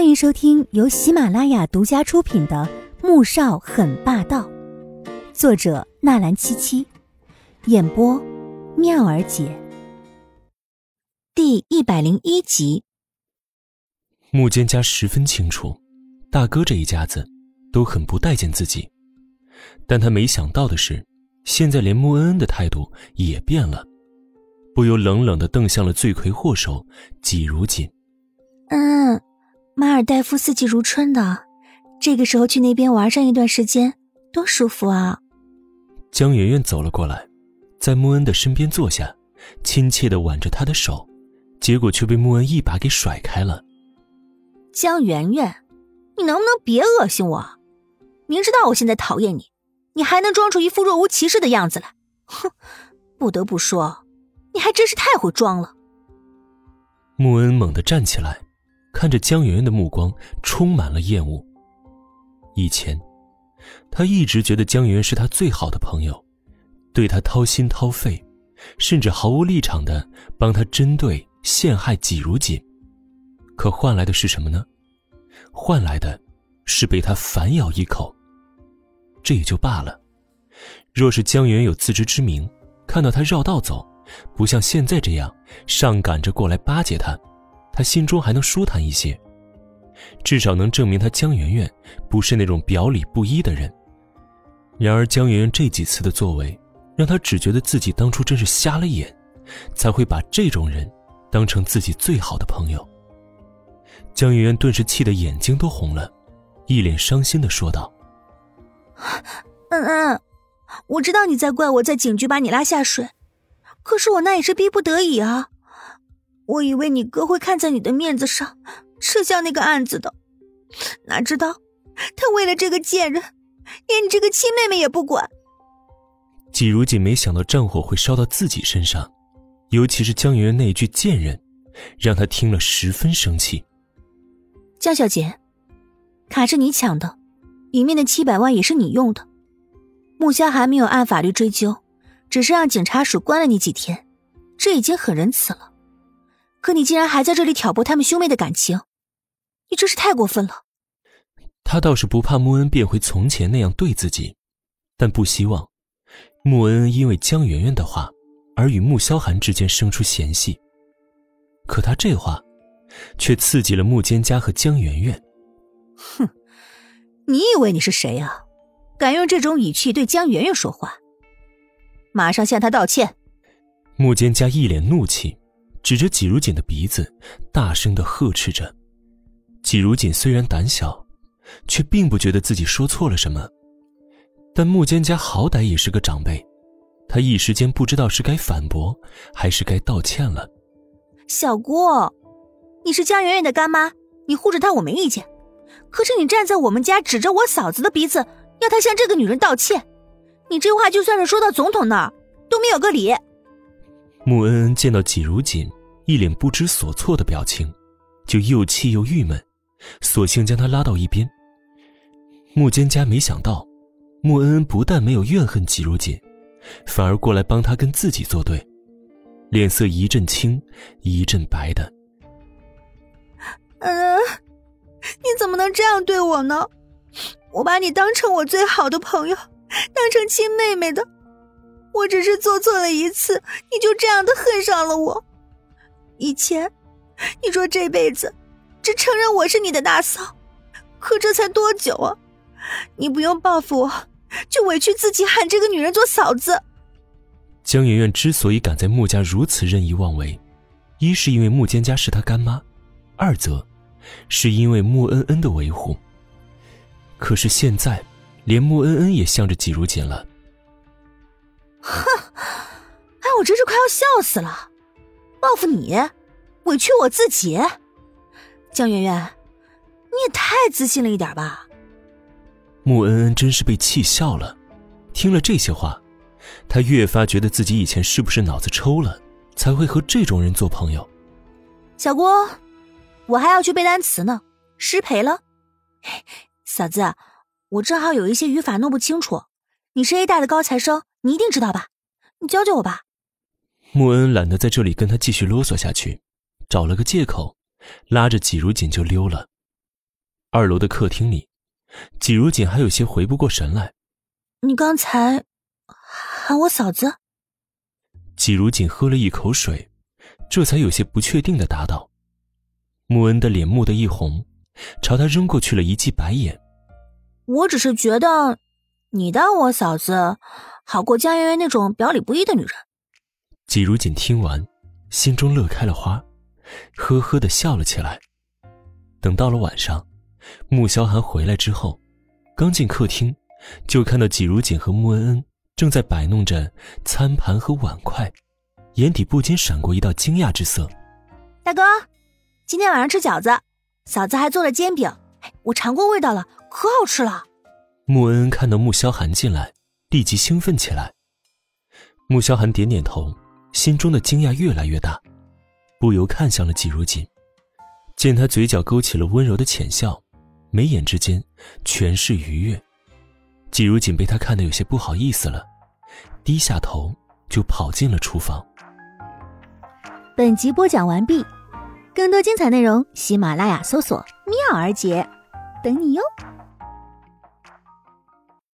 欢迎收听由喜马拉雅独家出品的《穆少很霸道》，作者纳兰七七，演播妙儿姐。第一百零一集。穆坚家十分清楚，大哥这一家子都很不待见自己，但他没想到的是，现在连穆恩恩的态度也变了，不由冷冷的瞪向了罪魁祸首季如锦。嗯。马尔代夫四季如春的，这个时候去那边玩上一段时间，多舒服啊！江媛媛走了过来，在穆恩的身边坐下，亲切的挽着他的手，结果却被穆恩一把给甩开了。江媛媛，你能不能别恶心我？明知道我现在讨厌你，你还能装出一副若无其事的样子来？哼，不得不说，你还真是太会装了。穆恩猛地站起来。看着江圆圆的目光充满了厌恶。以前，他一直觉得江圆圆是他最好的朋友，对他掏心掏肺，甚至毫无立场的帮他针对陷害季如锦。可换来的是什么呢？换来的，是被他反咬一口。这也就罢了。若是江圆有自知之明，看到他绕道走，不像现在这样上赶着过来巴结他。他心中还能舒坦一些，至少能证明他江圆圆不是那种表里不一的人。然而江圆圆这几次的作为，让他只觉得自己当初真是瞎了眼，才会把这种人当成自己最好的朋友。江圆圆顿时气得眼睛都红了，一脸伤心的说道：“嗯嗯，我知道你在怪我在警局把你拉下水，可是我那也是逼不得已啊。”我以为你哥会看在你的面子上撤销那个案子的，哪知道他为了这个贱人，连你这个亲妹妹也不管。季如锦没想到战火会烧到自己身上，尤其是江圆圆那一句“贱人”，让他听了十分生气。江小姐，卡是你抢的，里面的七百万也是你用的。穆萧还没有按法律追究，只是让警察署关了你几天，这已经很仁慈了。可你竟然还在这里挑拨他们兄妹的感情，你真是太过分了。他倒是不怕穆恩变回从前那样对自己，但不希望穆恩因为江媛媛的话而与穆萧寒之间生出嫌隙。可他这话，却刺激了穆坚家和江媛媛。哼，你以为你是谁呀？敢用这种语气对江媛媛说话？马上向他道歉！穆坚家一脸怒气。指着季如锦的鼻子，大声的呵斥着。季如锦虽然胆小，却并不觉得自己说错了什么。但穆坚家好歹也是个长辈，他一时间不知道是该反驳，还是该道歉了。小姑，你是江圆圆的干妈，你护着她我没意见。可是你站在我们家，指着我嫂子的鼻子，要她向这个女人道歉，你这话就算是说到总统那儿，都没有个理。穆恩恩见到季如锦一脸不知所措的表情，就又气又郁闷，索性将他拉到一边。穆坚家没想到，穆恩恩不但没有怨恨季如锦，反而过来帮他跟自己作对，脸色一阵青一阵白的。嗯，你怎么能这样对我呢？我把你当成我最好的朋友，当成亲妹妹的。我只是做错了一次，你就这样的恨上了我。以前你说这辈子只承认我是你的大嫂，可这才多久啊？你不用报复我，就委屈自己喊这个女人做嫂子。江媛媛之所以敢在穆家如此任意妄为，一是因为穆坚家是她干妈，二则是因为穆恩恩的维护。可是现在，连穆恩恩也向着季如锦了。哼，哎，我真是快要笑死了！报复你，委屈我自己。江媛媛，你也太自信了一点吧？穆恩恩真是被气笑了，听了这些话，他越发觉得自己以前是不是脑子抽了，才会和这种人做朋友。小郭，我还要去背单词呢，失陪了。嫂子，我正好有一些语法弄不清楚，你是 A 大的高材生。你一定知道吧？你教教我吧。穆恩懒得在这里跟他继续啰嗦下去，找了个借口，拉着季如锦就溜了。二楼的客厅里，季如锦还有些回不过神来。你刚才喊我嫂子？季如锦喝了一口水，这才有些不确定的答道。穆恩的脸蓦地一红，朝他扔过去了一记白眼。我只是觉得，你当我嫂子，好过江媛媛那种表里不一的女人。季如锦听完，心中乐开了花，呵呵的笑了起来。等到了晚上，穆萧寒回来之后，刚进客厅，就看到季如锦和穆恩恩正在摆弄着餐盘和碗筷，眼底不禁闪过一道惊讶之色。大哥，今天晚上吃饺子，嫂子还做了煎饼，我尝过味道了，可好吃了。穆恩恩看到穆萧寒进来，立即兴奋起来。穆萧寒点点头，心中的惊讶越来越大，不由看向了季如锦。见他嘴角勾起了温柔的浅笑，眉眼之间全是愉悦。季如锦被他看得有些不好意思了，低下头就跑进了厨房。本集播讲完毕，更多精彩内容，喜马拉雅搜索“妙儿姐”，等你哟。